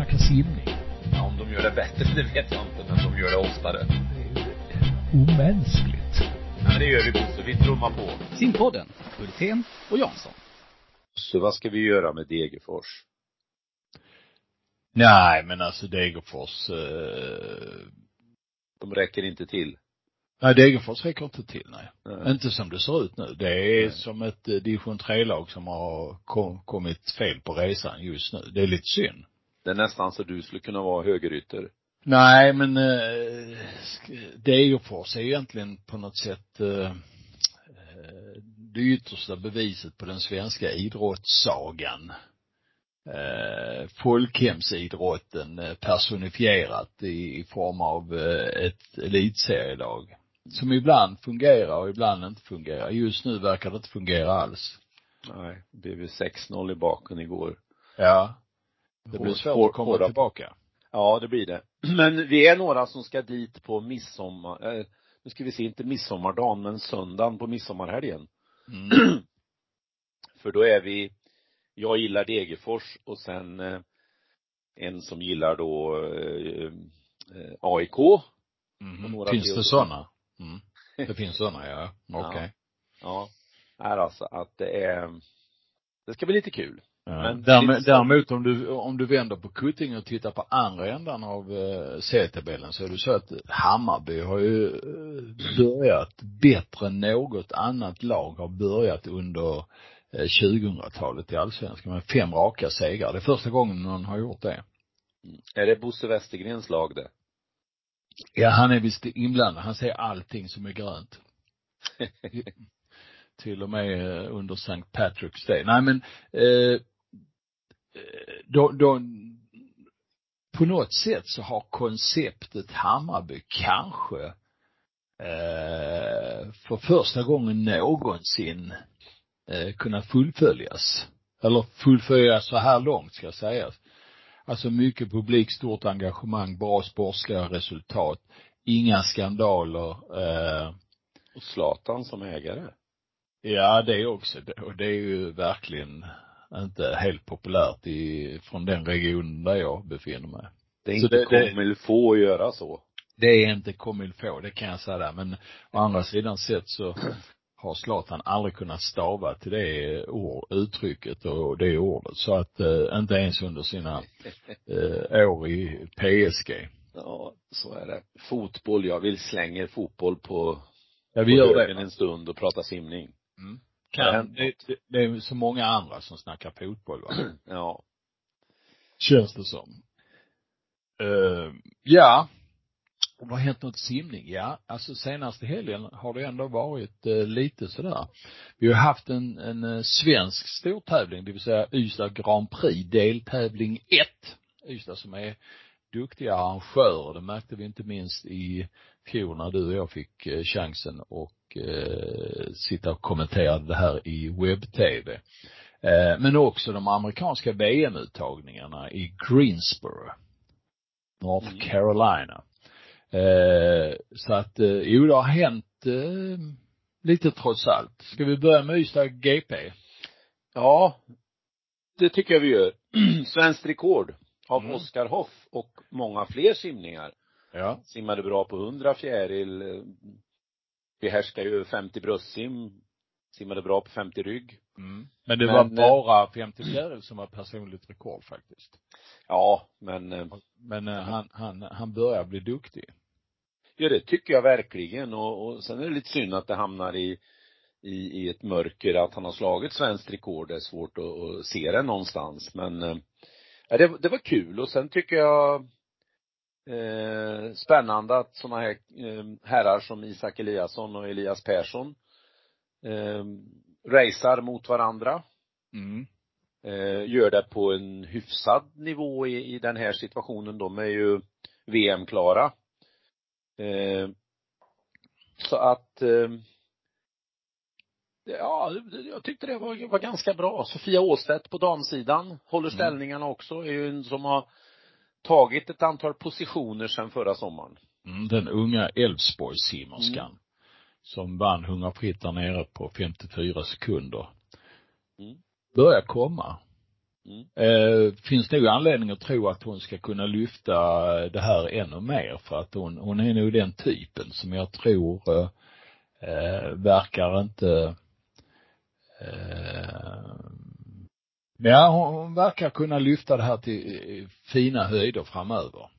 snacka simning. Ja, om de gör det bättre, det vet jag inte, men de gör det oftare. Det är omänskligt. Ja, men det gör vi Bosse, vi trummar på. Simpodden, Hultén och Jansson. Så vad ska vi göra med Degerfors? Nej, men alltså Degerfors, eh, De räcker inte till. nej Degerfors räcker inte till, nej. Nej. Inte som det ser ut nu. Det är Nej. som ett eh, division 3-lag som har kom, kommit fel på resan just nu. Det är lite synd. Det är nästan så du skulle kunna vara högerytter. Nej, men eh, Degerfors är egentligen på något sätt eh, eh, det yttersta beviset på den svenska idrottssagan. Eh, folkhemsidrotten eh, personifierat i, i form av eh, ett elitserielag. Som ibland fungerar och ibland inte fungerar. Just nu verkar det inte fungera alls. Nej, det blev ju 6-0 i baken igår. Ja. Det blir svårt att komma tillbaka. Ja, det blir det. Men vi är några som ska dit på midsommar, eh, nu ska vi se, inte midsommardagen, men söndagen på midsommarhelgen. Mm. För då är vi, jag gillar Degerfors och sen eh, en som gillar då eh, eh, AIK. Mhm. Och några Finns det sådana? Mm. Det finns sådana, ja. Okej. Ja. Är alltså att det är, det ska bli lite kul. Men Däremot, om du, om du vänder på Kutting och tittar på andra ändan av eh, serietabellen så är det så att Hammarby har ju eh, börjat bättre än något annat lag har börjat under eh, 2000-talet i allsvenskan med fem raka segrar. Det är första gången någon har gjort det. Är det Bosse Westergrens lag det? Ja, han är visst inblandad. Han ser allting som är grönt. Till och med eh, under St. Patrick's Day. Nej men, eh, då, då, på något sätt så har konceptet Hammarby kanske eh, för första gången någonsin eh, kunnat fullföljas. Eller fullföljas så här långt ska sägas. Alltså mycket publik, stort engagemang, bra sportsliga resultat, inga skandaler, eh, Och Zlatan som ägare. Ja, det också. Och det är ju verkligen inte helt populärt i, från den regionen där jag befinner mig. Det är Så inte det- det- kommer få att göra så. Det är inte få, det kan jag säga. Men å andra sidan sett så har Zlatan aldrig kunnat stava till det ord, uttrycket och det ordet. Så att eh, inte ens under sina eh, år i PSG. Ja, så är det. Fotboll, jag vill slänger fotboll på, Ja, på vi gör högen det. en stund och prata simning. Mm. Kan, det, det, det är så många andra som snackar fotboll va? Ja. Känns det som. Uh, ja. Och vad har hänt något simning? Ja, alltså senaste helgen har det ändå varit uh, lite sådär. Vi har haft en, en uh, svensk stortävling, det vill säga Ystad Grand Prix, deltävling 1. Ystad som är duktiga arrangörer, det märkte vi inte minst i fjol när du och jag fick uh, chansen och uh, sitta och kommentera det här i webb-tv. Eh, Men också de amerikanska VM-uttagningarna i Greensboro, North Mm. Carolina. Eh, Så att, eh, jo det har hänt eh, lite trots allt. Ska vi börja med Ystad GP? Ja, det tycker jag vi gör. Svenskt rekord av Mm. Oskar Hoff och många fler simningar. Ja. Simmade bra på 100 fjäril, eh, behärskar ju 50 bröstsim, simmade bra på 50 rygg. Mm. Men det Men, var eh, bara 54 som var personligt rekord faktiskt. Ja, men eh, Men han, han, han börjar bli duktig. Ja, det tycker jag verkligen och, och sen är det lite synd att det hamnar i, i, i ett mörker att han har slagit svenskt rekord. Det är svårt att, att se det någonstans men ja, det, det var kul och sen tycker jag eh, spännande att sådana här eh, herrar som Isak Eliasson och Elias Persson eh, racear mot varandra. Mm. Eh, gör det på en hyfsad nivå i, i den här situationen. De är ju VM-klara. Eh, så att eh, Ja, jag tyckte det var, var ganska bra. Sofia Åstedt på damsidan håller Mm. ställningarna också. Är ju en som har tagit ett antal positioner sedan förra sommaren. Mm, den unga Älvsborgssimmerskan. Som vann 100 fritt där nere på 54 sekunder. Mm. Börjar komma. Mm. Eh, finns nog anledning att tro att hon ska kunna lyfta det här ännu mer för att hon, hon är nog den typen som jag tror eh, eh verkar inte ja, hon, verkar kunna lyfta det här till fina höjder framöver.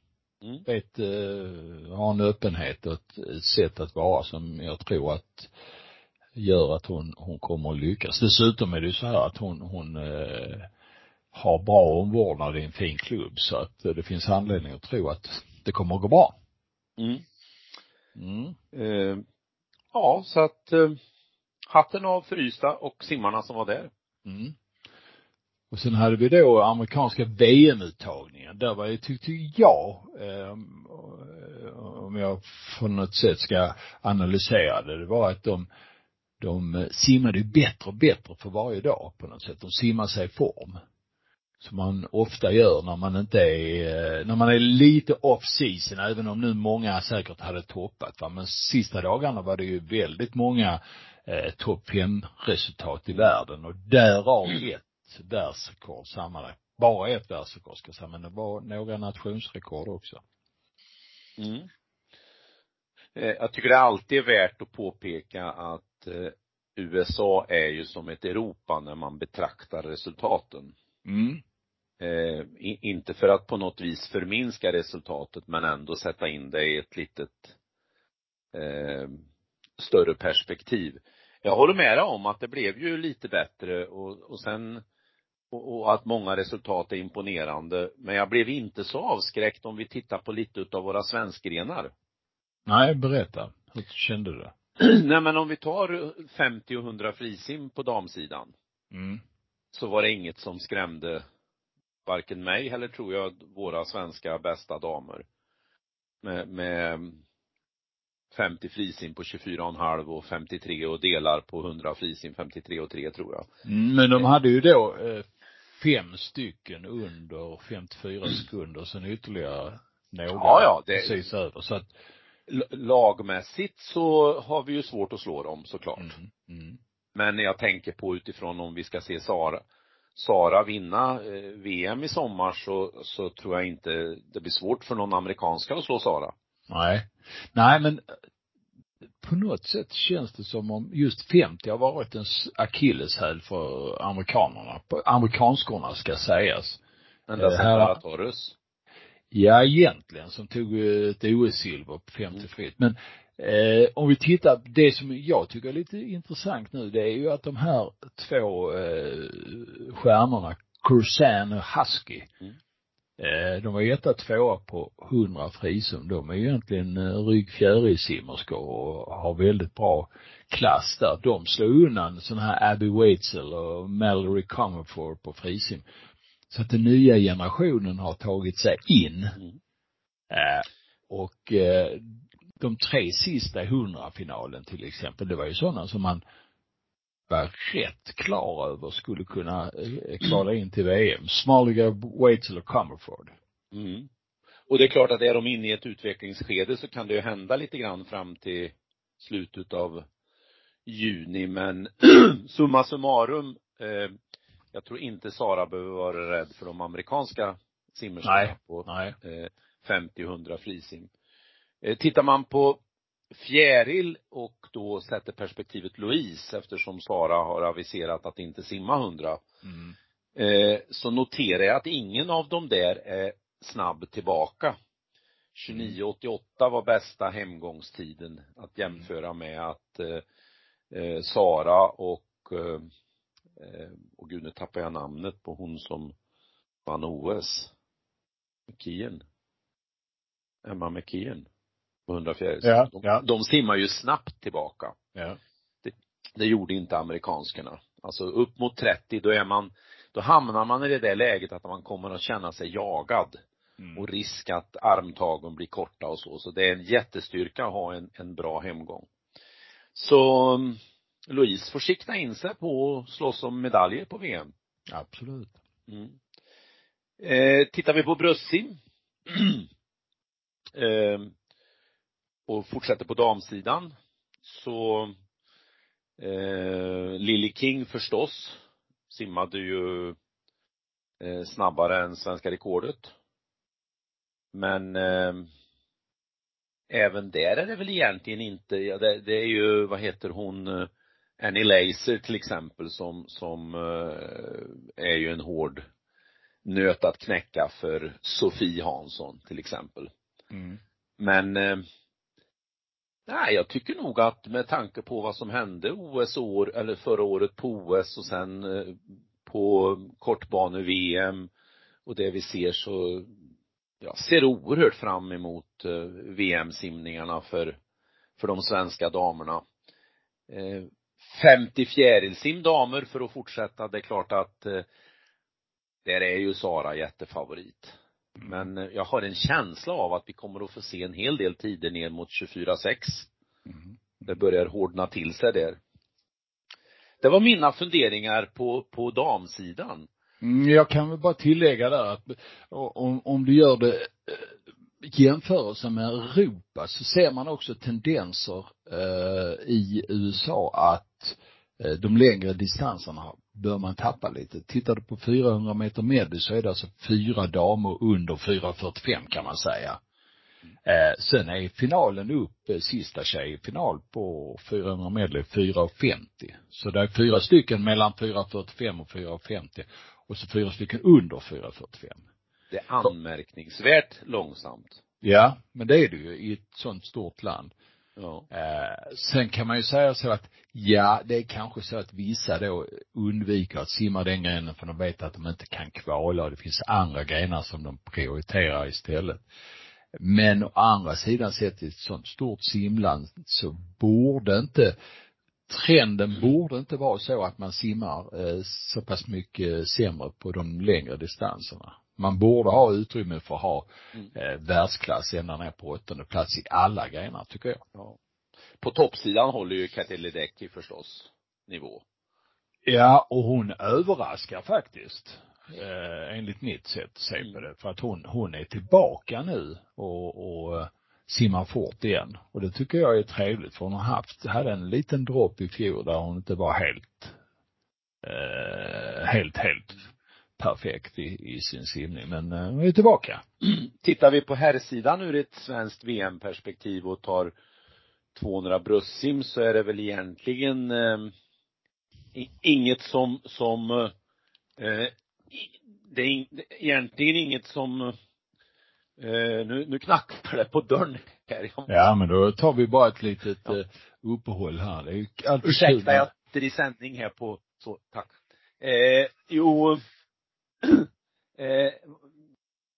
Mm. Vet, eh, har en öppenhet och ett, sätt att vara som jag tror att gör att hon, hon kommer att lyckas. Dessutom är det ju så här att hon, hon eh, har bra omvårdnad i en fin klubb så att eh, det finns anledning att tro att det kommer att gå bra. Mm. Mm. Eh, ja, så att eh, hatten av för Ystad och simmarna som var där. Mm. Och sen hade vi då amerikanska VM-uttagningen. Där var ju, tyckte jag, ehm, eh, om jag på något sätt ska analysera det, det var att de, de simmade bättre och bättre för varje dag på något sätt. De simmade sig i form. Som man ofta gör när man inte är, eh, när man är lite off season, även om nu många säkert hade toppat va. Men sista dagarna var det ju väldigt många eh, topp fem resultat i världen och därav ett världsrekord sammanlagt. Bara ett världsrekord ska jag säga, men det var några nationsrekord också. Mm. Eh, jag tycker det alltid är värt att påpeka att eh, USA är ju som ett Europa när man betraktar resultaten. Mm. Eh, inte för att på något vis förminska resultatet men ändå sätta in det i ett litet eh, större perspektiv. Jag håller med dig om att det blev ju lite bättre och, och sen och, och, att många resultat är imponerande. Men jag blev inte så avskräckt om vi tittar på lite utav våra svenskgrenar. Nej, berätta. Hur kände du? Nej men om vi tar 50 och 100 frisim på damsidan. Mm. Så var det inget som skrämde varken mig eller tror jag våra svenska bästa damer. Med, med 50 frisim på 24,5 och 53 och delar på 100 frisim 53 och 3 tror jag. Mm, men de hade ju då eh, fem stycken under 54 sekunder, sen ytterligare några ja, ja, det, precis över. Så att lagmässigt så har vi ju svårt att slå dem såklart. Mm, mm. Men jag tänker på utifrån om vi ska se Sara, Sara vinna eh, VM i sommar så, så tror jag inte det blir svårt för någon amerikanska att slå Sara. Nej. Nej men på något sätt känns det som om just 50 har varit en akilleshäl för amerikanerna, amerikanskorna ska sägas. Ända sedan Clara Torres. Ja, egentligen, som tog ett OS-silver på 50 mm. fritt. Men eh, om vi tittar, det som jag tycker är lite intressant nu, det är ju att de här två eh, stjärnorna, Cursan och Husky, mm. Eh, de var etta, tvåa på 100 frisum. De är ju egentligen eh, ryggfjärilsimmerskor och har väldigt bra klass där. De slår undan sådana här Abby Waitzel och Mallory Comerford på frisim. Så att den nya generationen har tagit sig in. Mm. Eh, och eh, de tre sista i hundrafinalen till exempel, det var ju sådana som man var rätt klar över skulle kunna eh, kvala in till VM. Smaliger, Waitzel och Comerford. Mm. Och det är klart att är de inne i ett utvecklingsskede så kan det ju hända lite grann fram till slutet av juni men summa summarum eh, jag tror inte Sara behöver vara rädd för de amerikanska simmerskorna på nej. Eh, 50-100 frisim. Eh, tittar man på fjäril och då sätter perspektivet Louise eftersom Sara har aviserat att inte simma 100 mm. eh, så noterar jag att ingen av dem där är snabb tillbaka. 29.88 var bästa hemgångstiden att jämföra med att eh, eh Sara och eh, eh, och gud nu tappar jag namnet på hon som vann OS McKeon Emma McKeon på 100 fjärilar. Ja, de, ja. de simmar ju snabbt tillbaka. Ja. Det, det gjorde inte amerikanskorna. Alltså upp mot 30, då är man, då hamnar man i det där läget att man kommer att känna sig jagad. Mm. Och risk att armtagen blir korta och så. Så det är en jättestyrka att ha en, en bra hemgång. Så mm, Louise får sikta in sig på att slåss om medaljer på VM. Absolut. Mm. Eh, tittar vi på bröstsim eh, och fortsätter på damsidan så eh, Lily King förstås simmade ju eh, snabbare än svenska rekordet. Men eh, även där är det väl egentligen inte, ja, det, det är ju, vad heter hon, eh, Annie Laser till exempel som, som eh, är ju en hård nöt att knäcka för Sofie Hansson till exempel. Mm. Men eh, nej, jag tycker nog att med tanke på vad som hände OS år, eller förra året på OS och sen eh, på kortbane-VM och det vi ser så jag ser oerhört fram emot eh, VM-simningarna för, för de svenska damerna. Eh, 50 fjärilsim damer för att fortsätta, det är klart att eh, där är ju Sara jättefavorit. Men eh, jag har en känsla av att vi kommer att få se en hel del tider ner mot 24-6. Mm. Det börjar hårdna till sig där. Det var mina funderingar på, på damsidan. Mm, jag kan väl bara tillägga där att om, om du gör det eh, jämförelse med Europa så ser man också tendenser eh, i USA att eh, de längre distanserna bör man tappa lite. Tittar du på 400 meter medley så är det alltså fyra damer under 4.45 kan man säga. Eh, sen är finalen upp, eh, sista tjejfinal på 400 medley 4.50. Så det är fyra stycken mellan 4.45 och 4.50 och så fyra stycken under 4.45. Det är anmärkningsvärt långsamt. Ja, men det är det ju i ett sånt stort land. Ja. Eh, sen kan man ju säga så att, ja, det är kanske så att vissa då undviker att simma den grenen för de vet att de inte kan kvala och det finns andra grenar som de prioriterar istället. Men å andra sidan sett i ett sånt stort simland så borde inte trenden borde inte vara så att man simmar eh, så pass mycket sämre på de längre distanserna. Man borde ha utrymme för att ha Mm. eh, världsklass ända ner på åttonde plats i alla grenar tycker jag. ja. På toppsidan håller ju Katja Ledecky förstås nivå. Ja, och hon överraskar faktiskt. Eh, enligt mitt sätt att se på det. För att hon, hon är tillbaka nu och, och eh, simmar fort igen. Och det tycker jag är trevligt för hon har haft, hade en liten dropp i fjol där hon inte var helt, eh, helt, helt perfekt i, i sin simning. Men eh, hon är tillbaka. Tittar vi på herrsidan ur ett svenskt VM-perspektiv och tar 200 bröstsim så är det väl egentligen eh, inget som, som eh, i- det är in, egentligen inget som eh, nu, nu knackar det på dörren här. Ja, men då tar vi bara ett litet Ja. eh, uppehåll här. Det är ju ursäkta, jag sitter i sändning här på, så, tack. Eh, jo, eh,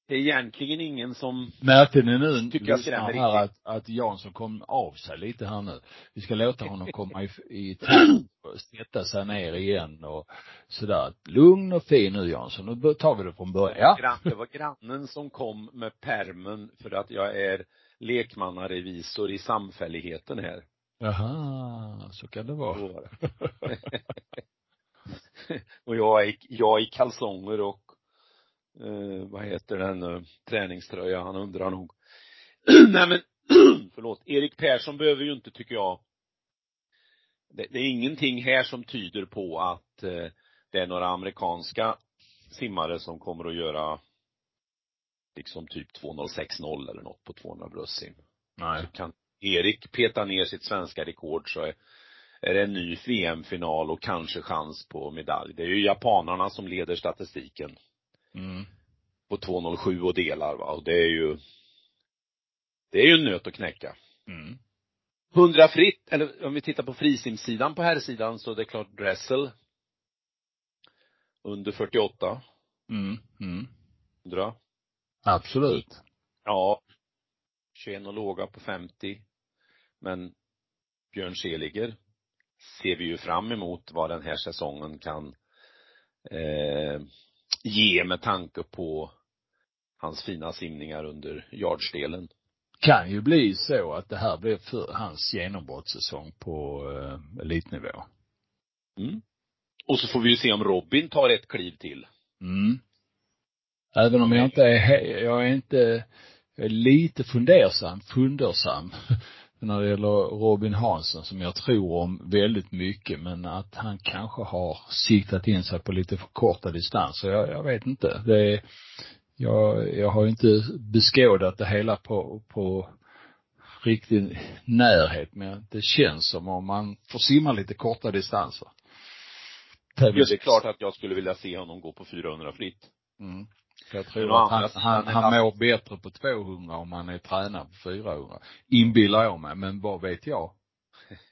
det är egentligen ingen som Märkte ni nu, Tycker skrämmer här, att, att Jansson kom av sig lite här nu. Vi ska låta honom komma i, i sätta sig ner igen och sådär. Lugn och fin nu Jansson. Nu tar vi det från början. Ja. Grann, det var grannen som kom med permen för att jag är lekmannarevisor i samfälligheten här. Jaha, så kan det vara. Och jag är, jag i kalsonger och eh, vad heter den nu, träningströja, han undrar nog. Nej men, förlåt, Erik Persson behöver ju inte, tycker jag, det, det är ingenting här som tyder på att eh, det är några amerikanska simmare som kommer att göra liksom typ 2.06.0 eller något på 200 bröstsim. Nej. Så kan Erik peta ner sitt svenska rekord så är, är det en ny VM-final och kanske chans på medalj. Det är ju japanerna som leder statistiken Mm. på 2.07 och delar va, och det är ju det är ju en nöt att knäcka. Mm. 100 fritt, eller om vi tittar på frisimsidan på här sidan så det är klart Dressel under 48, Mm. Mm. 100. Absolut. Ja. 21 och låga på 50. Men Björn Seliger ser vi ju fram emot vad den här säsongen kan eh, ge med tanke på hans fina simningar under yardsdelen. Kan ju bli så att det här blir för hans genombrottssäsong på eh, elitnivå. Mm. Och så får vi ju se om Robin tar ett kliv till. Mm. Även om jag inte är, jag är inte, jag är lite fundersam, fundersam när det gäller Robin Hansson som jag tror om väldigt mycket men att han kanske har siktat in sig på lite för korta distanser. Jag, jag vet inte. Det är, jag, jag har inte beskådat det hela på, på riktig närhet men det känns som om man får simma lite korta distanser. Det är klart att jag skulle vilja se honom gå på 400 fritt. Mm. Jag tror att han, han, han mår bättre på 200 om han är tränad på 400. Inbillar jag mig, men vad vet jag?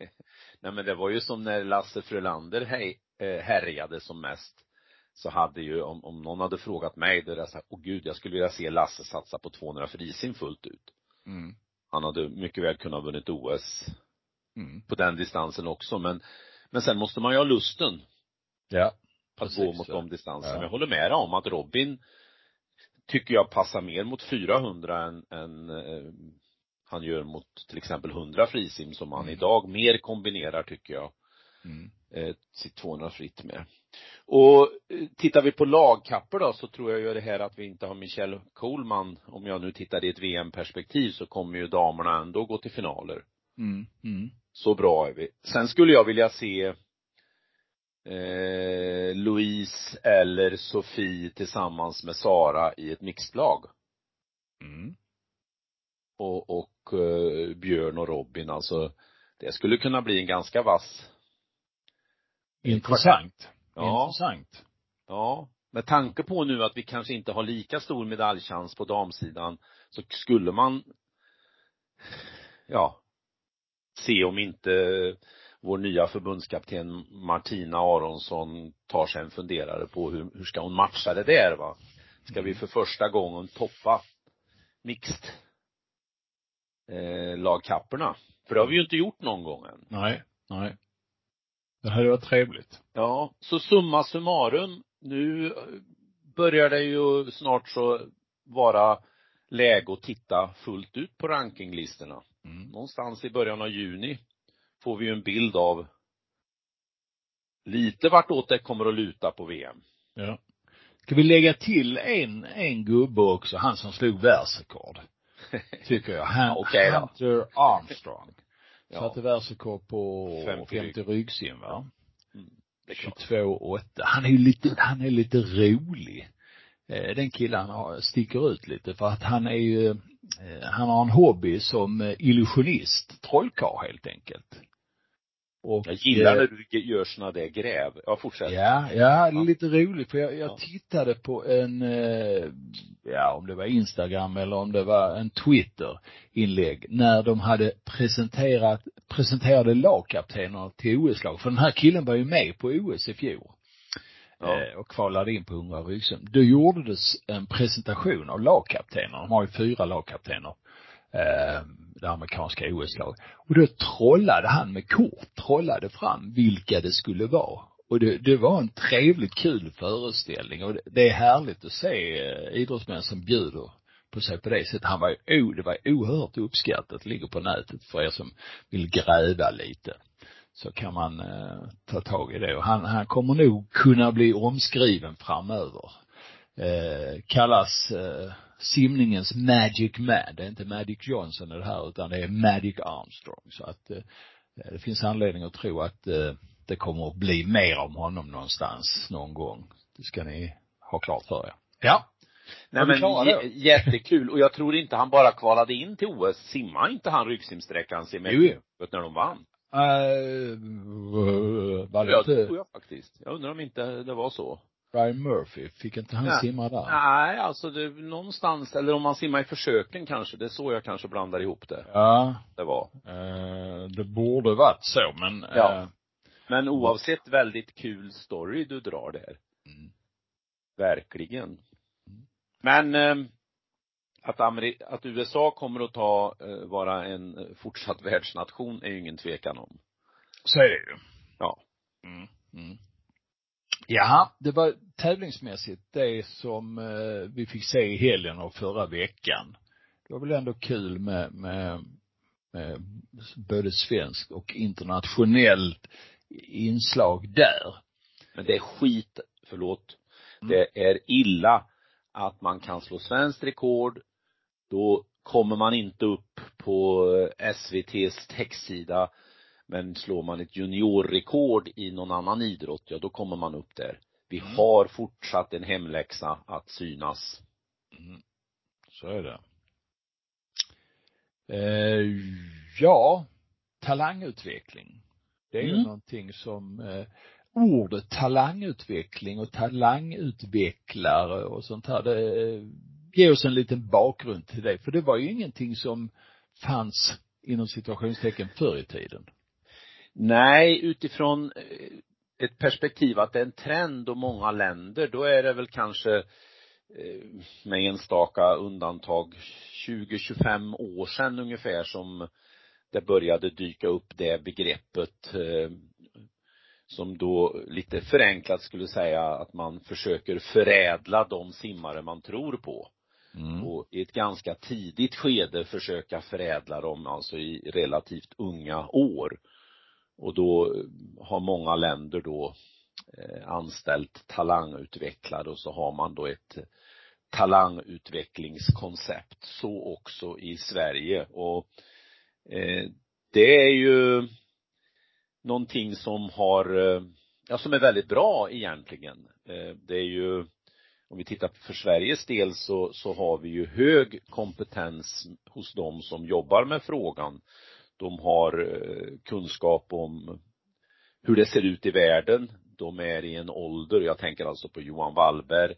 Nej men det var ju som när Lasse Frölander hej, eh, härjade som mest. Så hade ju, om, om någon hade frågat mig, då hade jag sagt, åh gud, jag skulle vilja se Lasse satsa på 200 frisim fullt ut. Mm. Han hade mycket väl kunnat vunnit OS mm. på den distansen också, men, men sen måste man ju ha lusten. Ja. Att precis, gå mot de distanserna. Ja. Jag håller med om att Robin tycker jag passar mer mot 400 än, än eh, han gör mot till exempel 100 frisim som han mm. idag mer kombinerar tycker jag. Mm. Eh, sitt 200 fritt med. Och eh, tittar vi på lagkapper då så tror jag ju det här att vi inte har Michelle Coleman, om jag nu tittar i ett VM-perspektiv så kommer ju damerna ändå gå till finaler. Mm. Mm. Så bra är vi. Sen skulle jag vilja se eh, Louise eller Sofie tillsammans med Sara i ett mixlag. Mm. Och, och eh, Björn och Robin, alltså det skulle kunna bli en ganska vass Intressant. Ja. Intressant. Ja. Med tanke på nu att vi kanske inte har lika stor medaljchans på damsidan så skulle man ja se om inte vår nya förbundskapten Martina Aronsson tar sig en funderare på hur, hur ska hon matcha det där va? Ska vi för första gången toppa mixed eh, lagkapperna? För det har vi ju inte gjort någon gång än. Nej, nej. Det hade varit trevligt. Ja, så summa summarum, nu börjar det ju snart så vara läge att titta fullt ut på rankinglistorna. Mm. Någonstans i början av juni får vi ju en bild av lite vartåt det kommer att luta på VM. Ja. Ska vi lägga till en, en gubbe också, han som slog världsrekord? Tycker jag. Han, okay, Hunter Armstrong. Ja. Satte världsrekord på 50, 50 ryggsim va? Mm. 22,8. Han är ju lite, han är lite rolig. Eh, den killen har, sticker ut lite för att han är ju, eh, han har en hobby som eh, illusionist, trollkarl helt enkelt. Och, jag gillar när du gör såna där gräv. Ja, fortsätt. Ja, ja, ja. lite roligt för jag, jag ja. tittade på en, eh, ja om det var Instagram eller om det var en Twitter inlägg när de hade presenterat, presenterade lagkaptenerna till OS-lag. För den här killen var ju med på OS i fjol. Ja. Eh, och kvalade in på 100 ryggsim. Då gjordes en presentation av lagkaptenerna. De har ju fyra lagkaptener. Det amerikanska OS-laget. Och då trollade han med kort, trollade fram vilka det skulle vara. Och det, det var en trevligt kul föreställning och det, det är härligt att se eh, idrottsmän som bjuder på sig på det sättet. Han var ju, det var oerhört uppskattat, ligger på nätet för er som vill gräva lite. Så kan man eh, ta tag i det och han, han kommer nog kunna bli omskriven framöver. Eh, kallas eh, simningens Magic Man. Det är inte Magic Johnson det här utan det är Magic Armstrong. Så att eh, det finns anledning att tro att eh, det kommer att bli mer om honom någonstans någon gång. Det ska ni ha klart för er. Ja. Nej men jättekul och jag tror inte han bara kvalade in till OS, simmade inte han ryggsimsträckan sig med jo, när de vann? Uh, var det inte? tror jag faktiskt. Jag undrar om inte det var så. Ryan Murphy, fick inte han Nej. simma där? Nej, alltså det, någonstans, eller om man simmar i försöken kanske, det är så jag kanske blandar ihop det. Ja. Det var. Eh, det borde varit så, men Ja. Eh, men oavsett väldigt kul story du drar där. Mm. Verkligen. Mm. Men eh, att, Ameri att USA kommer att ta, eh, vara en fortsatt världsnation är ju ingen tvekan om. Så är det ju. Ja. Mm. Mm. Ja, det var tävlingsmässigt det som eh, vi fick se i helgen och förra veckan. Det var väl ändå kul med, med, med både svensk och internationellt inslag där. Men det är skit, förlåt, mm. det är illa att man kan slå svenskt rekord, då kommer man inte upp på SVTs textsida men slår man ett juniorrekord i någon annan idrott, ja då kommer man upp där. Vi mm. har fortsatt en hemläxa att synas. Mm. Så är det. Eh, ja, talangutveckling. Det är mm. ju någonting som eh, ordet talangutveckling och talangutvecklare och sånt här, det eh, ger oss en liten bakgrund till det. För det var ju ingenting som fanns inom situationstecken förr i tiden. Nej, utifrån eh, ett perspektiv att det är en trend och många länder, då är det väl kanske eh, med enstaka undantag 20-25 år sedan ungefär som det började dyka upp det begreppet eh, som då lite förenklat skulle säga att man försöker förädla de simmare man tror på. Mm. Och i ett ganska tidigt skede försöka förädla dem, alltså i relativt unga år. Och då eh, har många länder då eh, anställt talangutvecklare och så har man då ett eh, talangutvecklingskoncept. Så också i Sverige och det är ju någonting som har, ja som är väldigt bra egentligen. Det är ju om vi tittar för Sveriges del så, så har vi ju hög kompetens hos de som jobbar med frågan de har eh, kunskap om hur det ser ut i världen. De är i en ålder, jag tänker alltså på Johan Wallberg,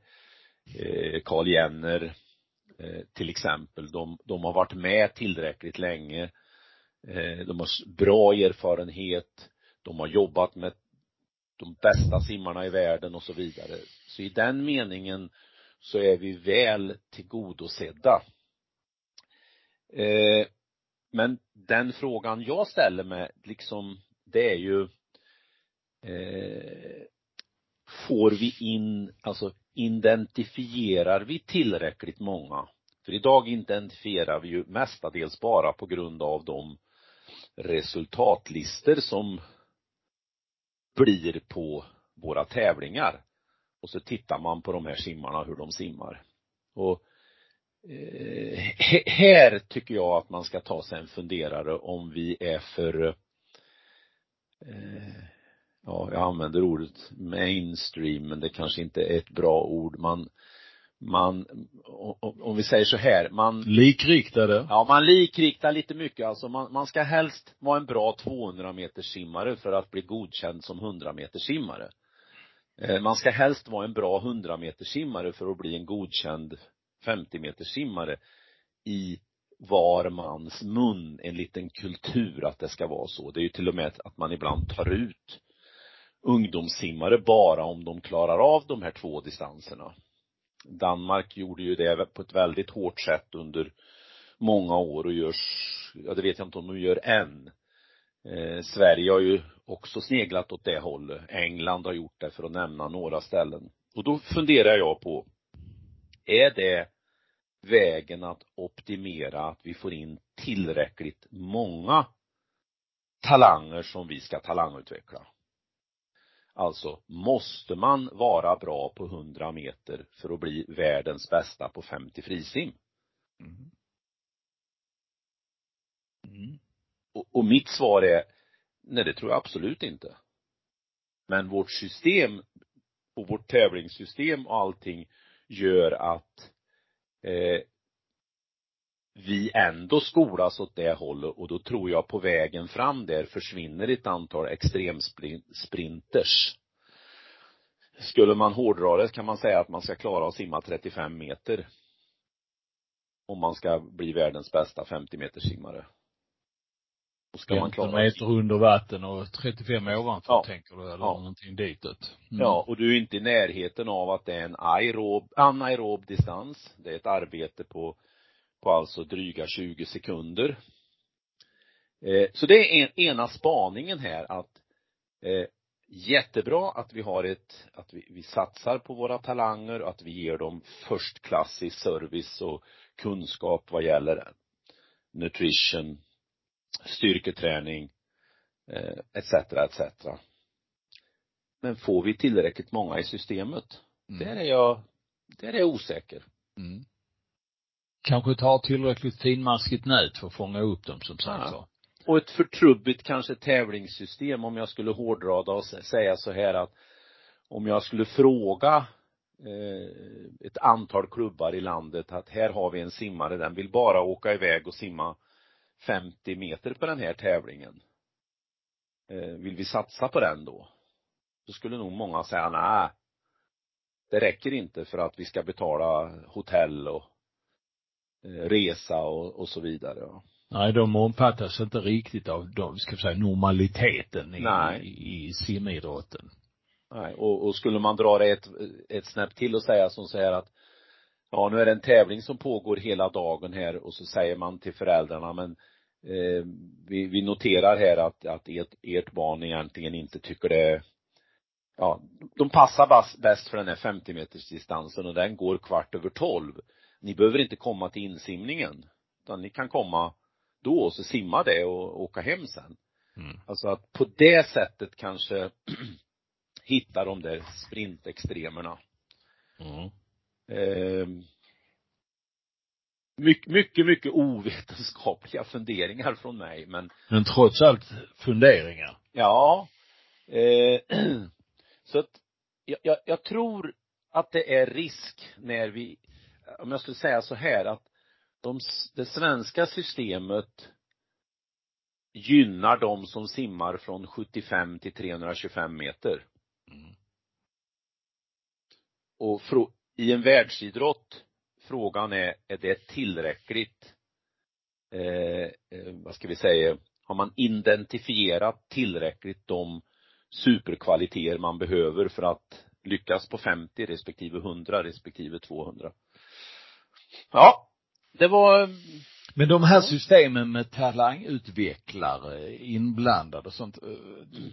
eh, Karl Jenner eh, till exempel. De, de har varit med tillräckligt länge. De har bra erfarenhet. De har jobbat med de bästa simmarna i världen och så vidare. Så i den meningen så är vi väl tillgodosedda. Men den frågan jag ställer mig liksom, det är ju eh, får vi in, alltså identifierar vi tillräckligt många? För idag identifierar vi ju mestadels bara på grund av de resultatlister som blir på våra tävlingar. Och så tittar man på de här simmarna, hur de simmar. Och Eh, här tycker jag att man ska ta sig en funderare om vi är för eh, ja, jag använder ordet mainstream, men det kanske inte är ett bra ord. Man, man, om vi säger så här, man Likriktade? Ja, man likriktar lite mycket. Alltså man, man ska helst vara en bra 200 meters simmare för att bli godkänd som 100 meters simmare. Eh, man ska helst vara en bra 100 meters simmare för att bli en godkänd 50 meters simmare i var mans mun en liten kultur att det ska vara så. Det är ju till och med att man ibland tar ut ungdomssimmare bara om de klarar av de här två distanserna. Danmark gjorde ju det på ett väldigt hårt sätt under många år och görs, ja det vet jag inte om de gör än. Eh, Sverige har ju också sneglat åt det hållet. England har gjort det för att nämna några ställen. Och då funderar jag på, är det vägen att optimera att vi får in tillräckligt många talanger som vi ska talangutveckla. Alltså, måste man vara bra på 100 meter för att bli världens bästa på 50 frisim? Mm. Mm. Och, och mitt svar är, nej det tror jag absolut inte. Men vårt system och vårt tävlingssystem och allting gör att eh, vi ändå skolas åt det hållet och då tror jag på vägen fram där försvinner ett antal extremsprinters. Skulle man hårdra det kan man säga att man ska klara att simma 35 meter. Om man ska bli världens bästa 50 meters simmare. Och ska man klara meter under vatten och 35 ovanför ja. tänker du eller ja. någonting ditåt. Mm. Ja, och du är inte i närheten av att det är en aerob, anaerob distans. Det är ett arbete på, på alltså dryga 20 sekunder. Eh, så det är en, ena spaningen här att eh, jättebra att vi har ett, att vi, vi satsar på våra talanger, att vi ger dem förstklassig service och kunskap vad gäller nutrition, styrketräning, eh, etc, etc. Men får vi tillräckligt många i systemet? Mm. Där är jag, där är jag osäker. Mm. kanske har tillräckligt finmaskigt nät för att fånga upp dem som sagt ja. Och ett för trubbigt kanske tävlingssystem om jag skulle hårdra det och säga så här att om jag skulle fråga eh, ett antal klubbar i landet att här har vi en simmare, den vill bara åka iväg och simma 50 meter på den här tävlingen. Eh, vill vi satsa på den då? Så skulle nog många säga nej, det räcker inte för att vi ska betala hotell och eh, resa och, och så vidare. Nej, de omfattas inte riktigt av, de, ska vi säga, normaliteten i, i, i simidrotten. Nej, och, och skulle man dra det ett, ett snäpp till och säga som så här att ja, nu är det en tävling som pågår hela dagen här och så säger man till föräldrarna men eh, vi, vi noterar här att, att ert, ert barn egentligen inte tycker det ja, de passar bäst för den här 50 meters distansen och den går kvart över tolv. Ni behöver inte komma till insimningen, utan ni kan komma då och så simma det och åka hem sen. Mm. Alltså att på det sättet kanske hitta de där sprintextremerna. Mm. Eh, mycket, mycket, mycket ovetenskapliga funderingar från mig men Men trots allt funderingar. Ja. Eh, så att jag, jag, jag tror att det är risk när vi, om jag skulle säga så här att de, det svenska systemet gynnar de som simmar från 75 till 325 meter. Mm. Och i en världsidrott, frågan är, är det tillräckligt, eh, eh, vad ska vi säga, har man identifierat tillräckligt de superkvaliteter man behöver för att lyckas på 50 respektive 100 respektive 200. Ja, det var men de här systemen med talangutvecklare inblandade och sånt, eh,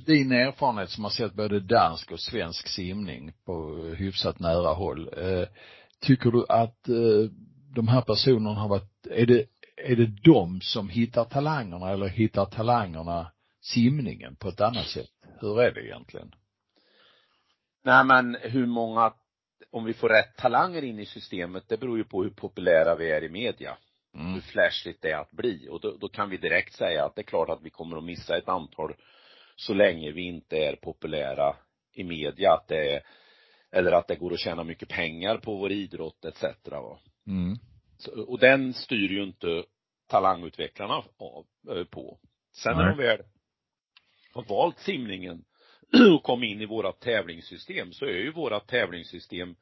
din erfarenhet som har sett både dansk och svensk simning på hyfsat nära håll, eh, tycker du att eh, de här personerna har varit, är det, är det de som hittar talangerna eller hittar talangerna simningen på ett annat sätt? Hur är det egentligen? Nej men hur många, om vi får rätt talanger in i systemet, det beror ju på hur populära vi är i media mm. hur flashigt det är att bli och då, då kan vi direkt säga att det är klart att vi kommer att missa ett antal så länge vi inte är populära i media, att det är, eller att det går att tjäna mycket pengar på vår idrott etc. Va? Mm. Så, och den styr ju inte talangutvecklarna av, eh, på. Sen Nej. när de väl har valt simningen och kom in i våra tävlingssystem så är ju våra tävlingssystem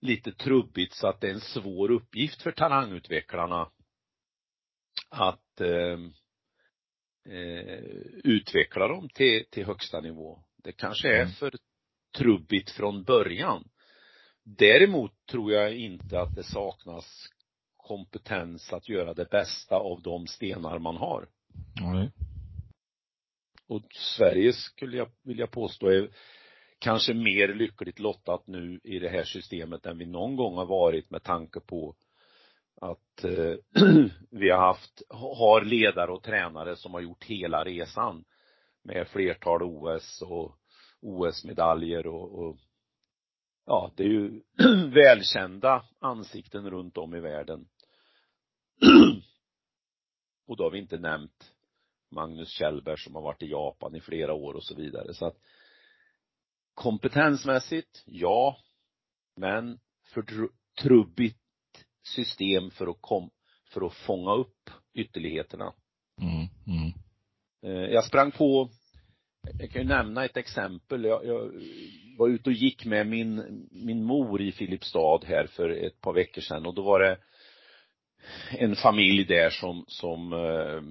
lite trubbigt så att det är en svår uppgift för talangutvecklarna att eh, eh, utveckla dem till, till högsta nivå. Det kanske är mm. för trubbigt från början. Däremot tror jag inte att det saknas kompetens att göra det bästa av de stenar man har. Nej. Och Sverige skulle jag vilja påstå är kanske mer lyckligt lottat nu i det här systemet än vi någon gång har varit med tanke på att eh, vi har haft, har ledare och tränare som har gjort hela resan med flertal OS och OS-medaljer och, och ja, det är ju välkända ansikten runt om i världen. och då har vi inte nämnt Magnus Kjellberg som har varit i Japan i flera år och så vidare. Så att kompetensmässigt, ja. Men för trubbigt system för att kom, för att fånga upp ytterligheterna. Mm, mm. Eh, jag sprang på, jag kan ju nämna ett exempel. Jag, jag var ute och gick med min, min mor i Filipstad här för ett par veckor sedan och då var det en familj där som, som eh,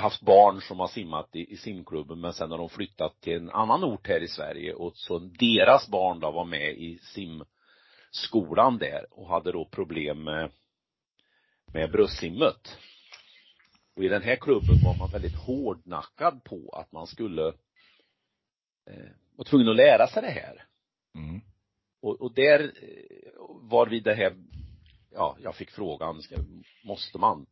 haft barn som har simmat i, i simklubben men sen har de flyttat till en annan ort här i Sverige och så deras barn då var med i simskolan där och hade då problem med med bröstsimmet. Och i den här klubben var man väldigt hårdnackad på att man skulle eh, var tvungen att lära sig det här. Mm. Och, och där eh, var vi det här, ja, jag fick frågan, ska, måste man?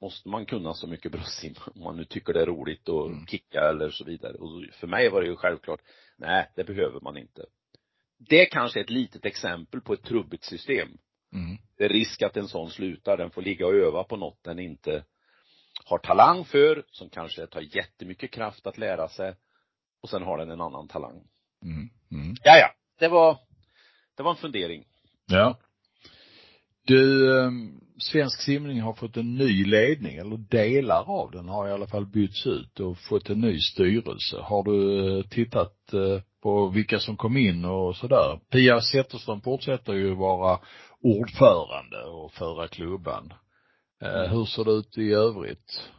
måste man kunna så mycket bröstsim om man nu tycker det är roligt att mm. kicka eller så vidare. Och för mig var det ju självklart, nej, det behöver man inte. Det kanske är ett litet exempel på ett trubbigt system. Mm. Det är risk att en sån slutar, den får ligga och öva på något den inte har talang för, som kanske tar jättemycket kraft att lära sig och sen har den en annan talang. Mm. Mm. Ja, ja. Det var, det var en fundering. Ja. Du, eh, Svensk simning har fått en ny ledning, eller delar av den har i alla fall bytts ut och fått en ny styrelse. Har du eh, tittat eh, på vilka som kom in och sådär? Pia Zetterström fortsätter ju vara ordförande och föra klubban. Eh, hur ser det ut i övrigt?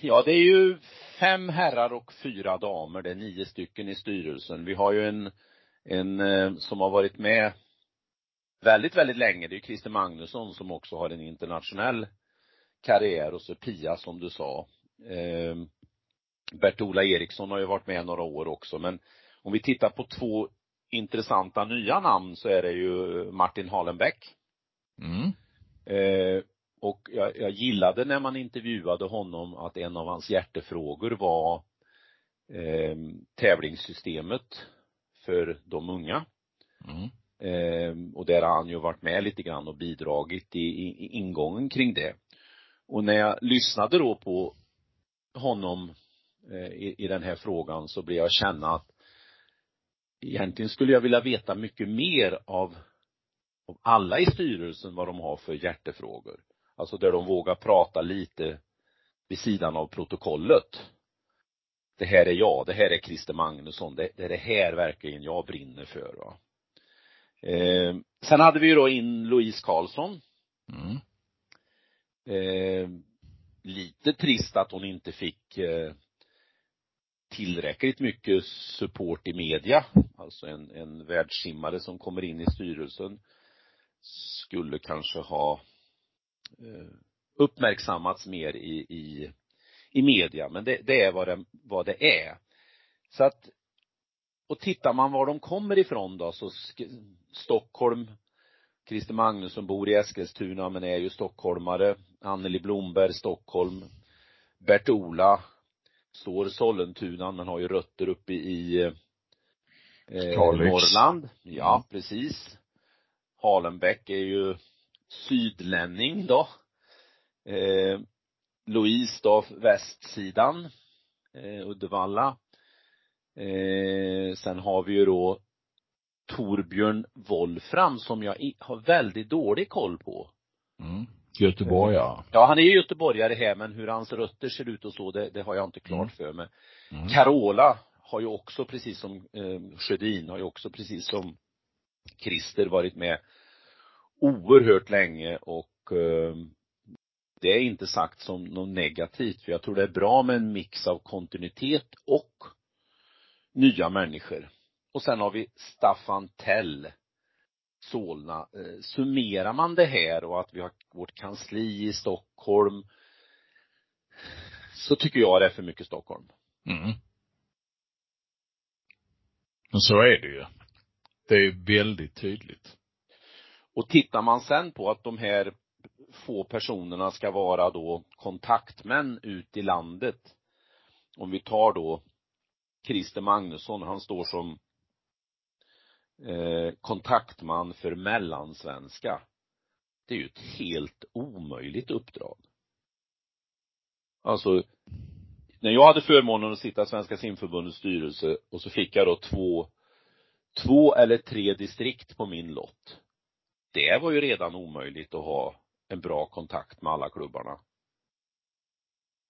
Ja, det är ju fem herrar och fyra damer. Det är nio stycken i styrelsen. Vi har ju en, en eh, som har varit med väldigt, väldigt länge. Det är Christer Magnusson som också har en internationell karriär och så Pia som du sa. Eh, Bert-Ola Eriksson har ju varit med några år också men om vi tittar på två intressanta nya namn så är det ju Martin Halenbäck. Mm. Eh, och jag, jag gillade när man intervjuade honom att en av hans hjärtefrågor var eh, tävlingssystemet för de unga. Mm. Eh, och där har han ju varit med lite grann och bidragit i, i, i ingången kring det. Och när jag lyssnade då på honom eh, i, i den här frågan så blev jag känna att egentligen skulle jag vilja veta mycket mer av, av alla i styrelsen vad de har för hjärtefrågor. Alltså där de vågar prata lite vid sidan av protokollet. Det här är jag, det här är Christer Magnusson, det, det är det här verkligen jag brinner för va. Eh, sen hade vi ju då in Louise Karlsson. Mm. Eh, lite trist att hon inte fick eh, tillräckligt mycket support i media. Alltså en, en världssimmare som kommer in i styrelsen skulle kanske ha uppmärksammats mer i, i, i media. Men det, det är vad det, vad det är. Så att, och tittar man var de kommer ifrån då så Stockholm, Christer Magnusson bor i Eskilstuna men är ju stockholmare. Anneli Blomberg, Stockholm. Bert-Ola står Sollentuna men har ju rötter uppe i eh, Norrland. Ja, precis. Halenbäck är ju sydlänning då. Eh, Louise då, västsidan, eh, Uddevalla. Eh, sen har vi ju då Torbjörn Wolfram som jag har väldigt dålig koll på. Mm. Göteborgare. Ja, han är ju göteborgare här men hur hans rötter ser ut och så, det, det har jag inte klart Mm. för mig. Mm. Carola har ju också precis som eh, Sjödin har ju också precis som Christer varit med oerhört länge och eh, det är inte sagt som något negativt för jag tror det är bra med en mix av kontinuitet och nya människor. Och sen har vi Staffan Tell Solna. Eh, summerar man det här och att vi har vårt kansli i Stockholm så tycker jag det är för mycket Stockholm. Mm. Men så är det ju. Det är väldigt tydligt. Och tittar man sen på att de här få personerna ska vara då kontaktmän ut i landet. Om vi tar då Christer Magnusson, han står som eh, kontaktman för mellansvenska. Det är ju ett helt omöjligt uppdrag. Alltså, när jag hade förmånen att sitta i Svenska simförbundets styrelse och så fick jag då två, två eller tre distrikt på min lott. Det var ju redan omöjligt att ha en bra kontakt med alla klubbarna.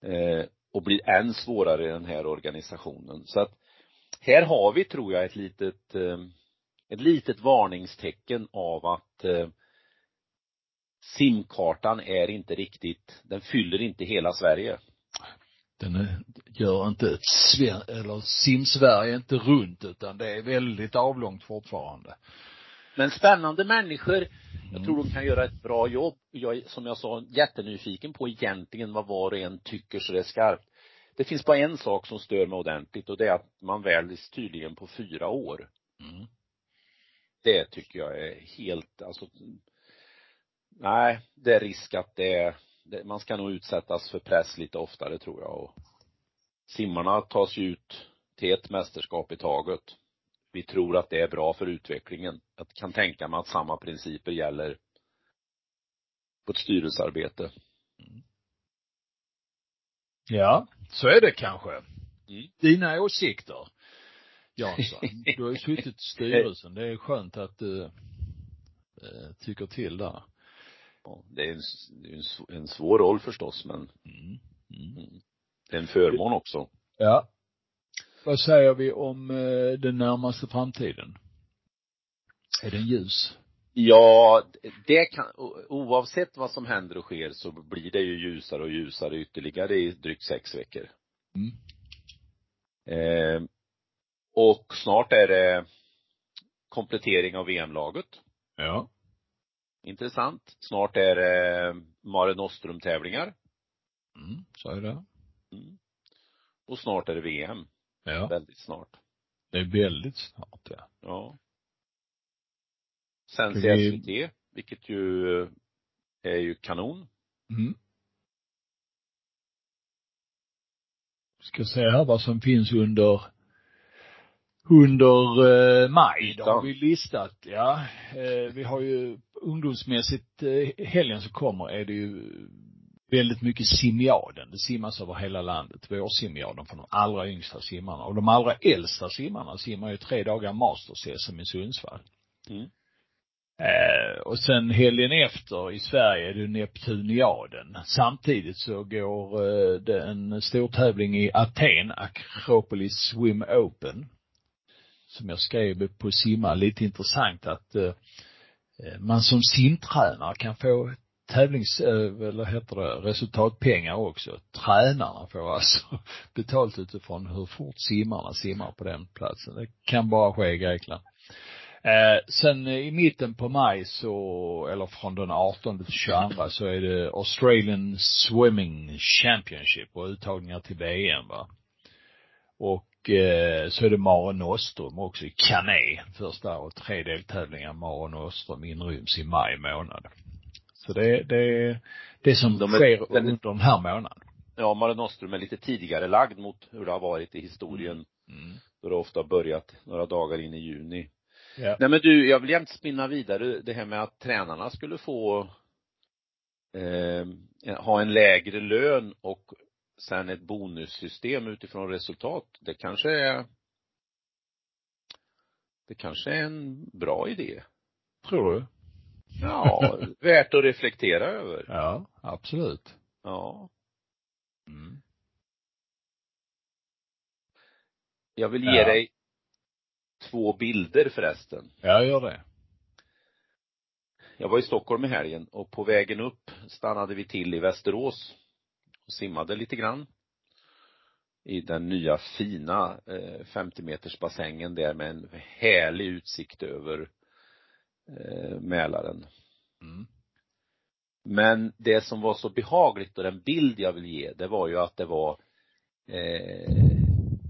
Eh, och blir än svårare i den här organisationen. Så att här har vi, tror jag, ett litet, eh, ett litet varningstecken av att eh, simkartan är inte riktigt, den fyller inte hela Sverige. Den är, gör inte ett eller Simsverige är inte runt utan det är väldigt avlångt fortfarande. Men spännande människor, jag Mm. tror de kan göra ett bra jobb. Jag är, som jag sa, jättenyfiken på egentligen vad var och en tycker så det är skarpt. Det finns bara en sak som stör mig ordentligt och det är att man väljs tydligen på fyra år. Mm. Det tycker jag är helt, alltså nej, det är risk att det, det man ska nog utsättas för press lite oftare tror jag och simmarna tas ju ut till ett mästerskap i taget. Vi tror att det är bra för utvecklingen. Jag kan tänka mig att samma principer gäller på ett styrelsearbete. Ja, så är det kanske. Mm. Dina åsikter, Jansson. Du har ju suttit i styrelsen. Det är skönt att du eh, tycker till där. Ja, det är en, en, en svår roll förstås, men Mm. Mm. det är en förmån också. Ja. Vad säger vi om eh, den närmaste framtiden? Är den ljus? Ja, det kan, oavsett vad som händer och sker så blir det ju ljusare och ljusare ytterligare i drygt sex veckor. Mm. Eh, och snart är det komplettering av VM-laget. Ja. Intressant. Snart är det Mare Nostrum-tävlingar. Mm. Så är det. Mm. Och snart är det VM. Ja. Väldigt snart. Det är väldigt snart, ja. Ja. Sen ser vi- SVT, vilket ju är ju kanon. Mm. Ska se här vad som finns under under eh, maj. Då har vi listat, ja. Eh, vi har ju ungdomsmässigt eh, helgen som kommer är det ju väldigt mycket simjaden. Det simmas över hela landet. Vårsimjaden för de allra yngsta simmarna. Och de allra äldsta simmarna simmar ju tre dagar masters-SM i Sundsvall. Mm. Eh, och sen helgen efter i Sverige är det Neptuniaden. Samtidigt så går eh, det en stor tävling i Aten, Acropolis Swim Open. Som jag skrev på simma, lite intressant att eh, eh, man som simtränare kan få tävlings, eh, eller heter det, resultatpengar också. Tränarna får alltså betalt utifrån hur fort simmarna simmar på den platsen. Det kan bara ske i Grekland. Eh, sen i mitten på maj så, eller från den 18 till 22 så är det Australian Swimming Championship och uttagningar till VM va. Och eh, så är det Mare Nostrum också i Cannes. Första och tre deltävlingar Mare Nostrum inryms i maj månad. Så det, det, det som De är sker väldigt- under den här månaden. Ja, Mare Nostrum är lite tidigare lagd mot hur det har varit i historien. Mm. Då det ofta har börjat några dagar in i juni. Ja. Nej men du, jag vill jämt spinna vidare det här med att tränarna skulle få eh, ha en lägre lön och sen ett bonussystem utifrån resultat. Det kanske är det kanske är en bra idé. Tror du? Ja, värt att reflektera över. Ja, absolut. Ja. Mm. Jag vill ge Ja. dig två bilder förresten. Ja, gör det. Jag var i Stockholm i helgen och på vägen upp stannade vi till i Västerås och simmade lite grann. I den nya fina eh, 50 meters bassängen där med en härlig utsikt över eh, Mälaren. Mm. Men det som var så behagligt och den bild jag vill ge, det var ju att det var eh,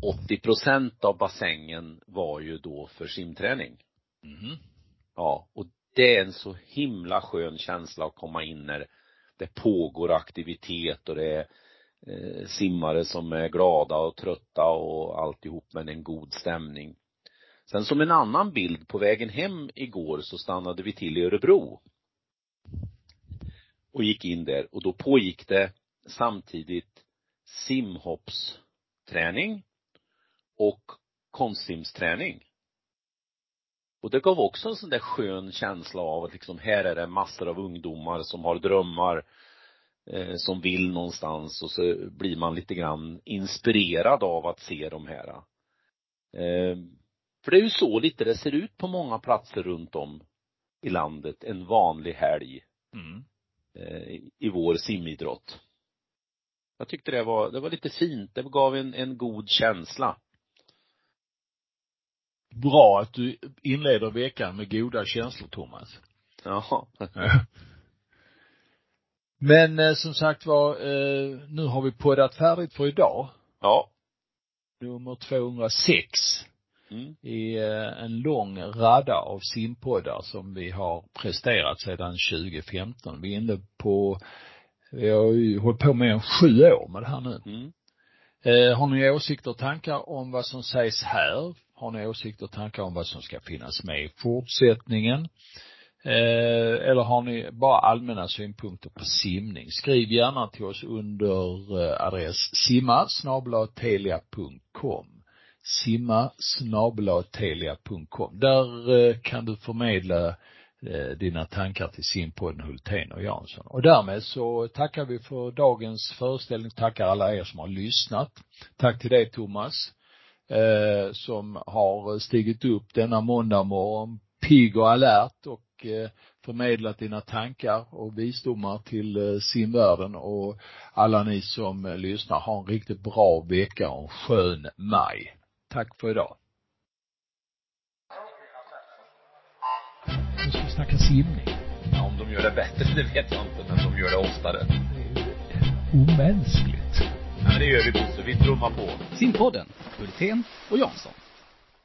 80 procent av bassängen var ju då för simträning. Mhm. Ja, och det är en så himla skön känsla att komma in när det pågår aktivitet och det är eh, simmare som är glada och trötta och alltihop men en god stämning. Sen som en annan bild, på vägen hem igår så stannade vi till i Örebro. Och gick in där och då pågick det samtidigt simhoppsträning och konstsimsträning. Och det gav också en sån där skön känsla av att liksom här är det massor av ungdomar som har drömmar, eh, som vill någonstans och så blir man lite grann inspirerad av att se de här. Eh, för det är ju så lite det ser ut på många platser runt om i landet en vanlig helg Mm. eh, i vår simidrott. Jag tyckte det var, det var lite fint, det gav en, en god känsla. Bra att du inleder veckan med goda känslor, Thomas. Ja. Men eh, som sagt var, eh, nu har vi poddat färdigt för idag. Ja. Nummer 206 Mm. i eh, en lång radda av simpoddar som vi har presterat sedan 2015. Vi är inne på, vi har ju hållit på med en sju år med det här nu. Mm. Eh, har ni åsikter och tankar om vad som sägs här? Har ni åsikter och tankar om vad som ska finnas med i fortsättningen? Eh, eller har ni bara allmänna synpunkter på simning? Skriv gärna till oss under eh, adress simma simma Där eh, kan du förmedla eh, dina tankar till simpodden Hultén och Jansson. Och därmed så tackar vi för dagens föreställning, tackar alla er som har lyssnat. Tack till dig Thomas, eh, som har stigit upp denna måndag morgon pigg och alert och Eh, förmedlat dina tankar och visdomar till eh, simvärlden och alla ni som eh, lyssnar, ha en riktigt bra vecka och en skön maj. Tack för idag. Nu ska vi snacka simning. Ja, om de gör det bättre, det vet jag inte, men de gör det oftare. Det är omänskligt. Ja, men det gör vi Bosse, vi trummar på. Simpodden, Hultén och Jansson.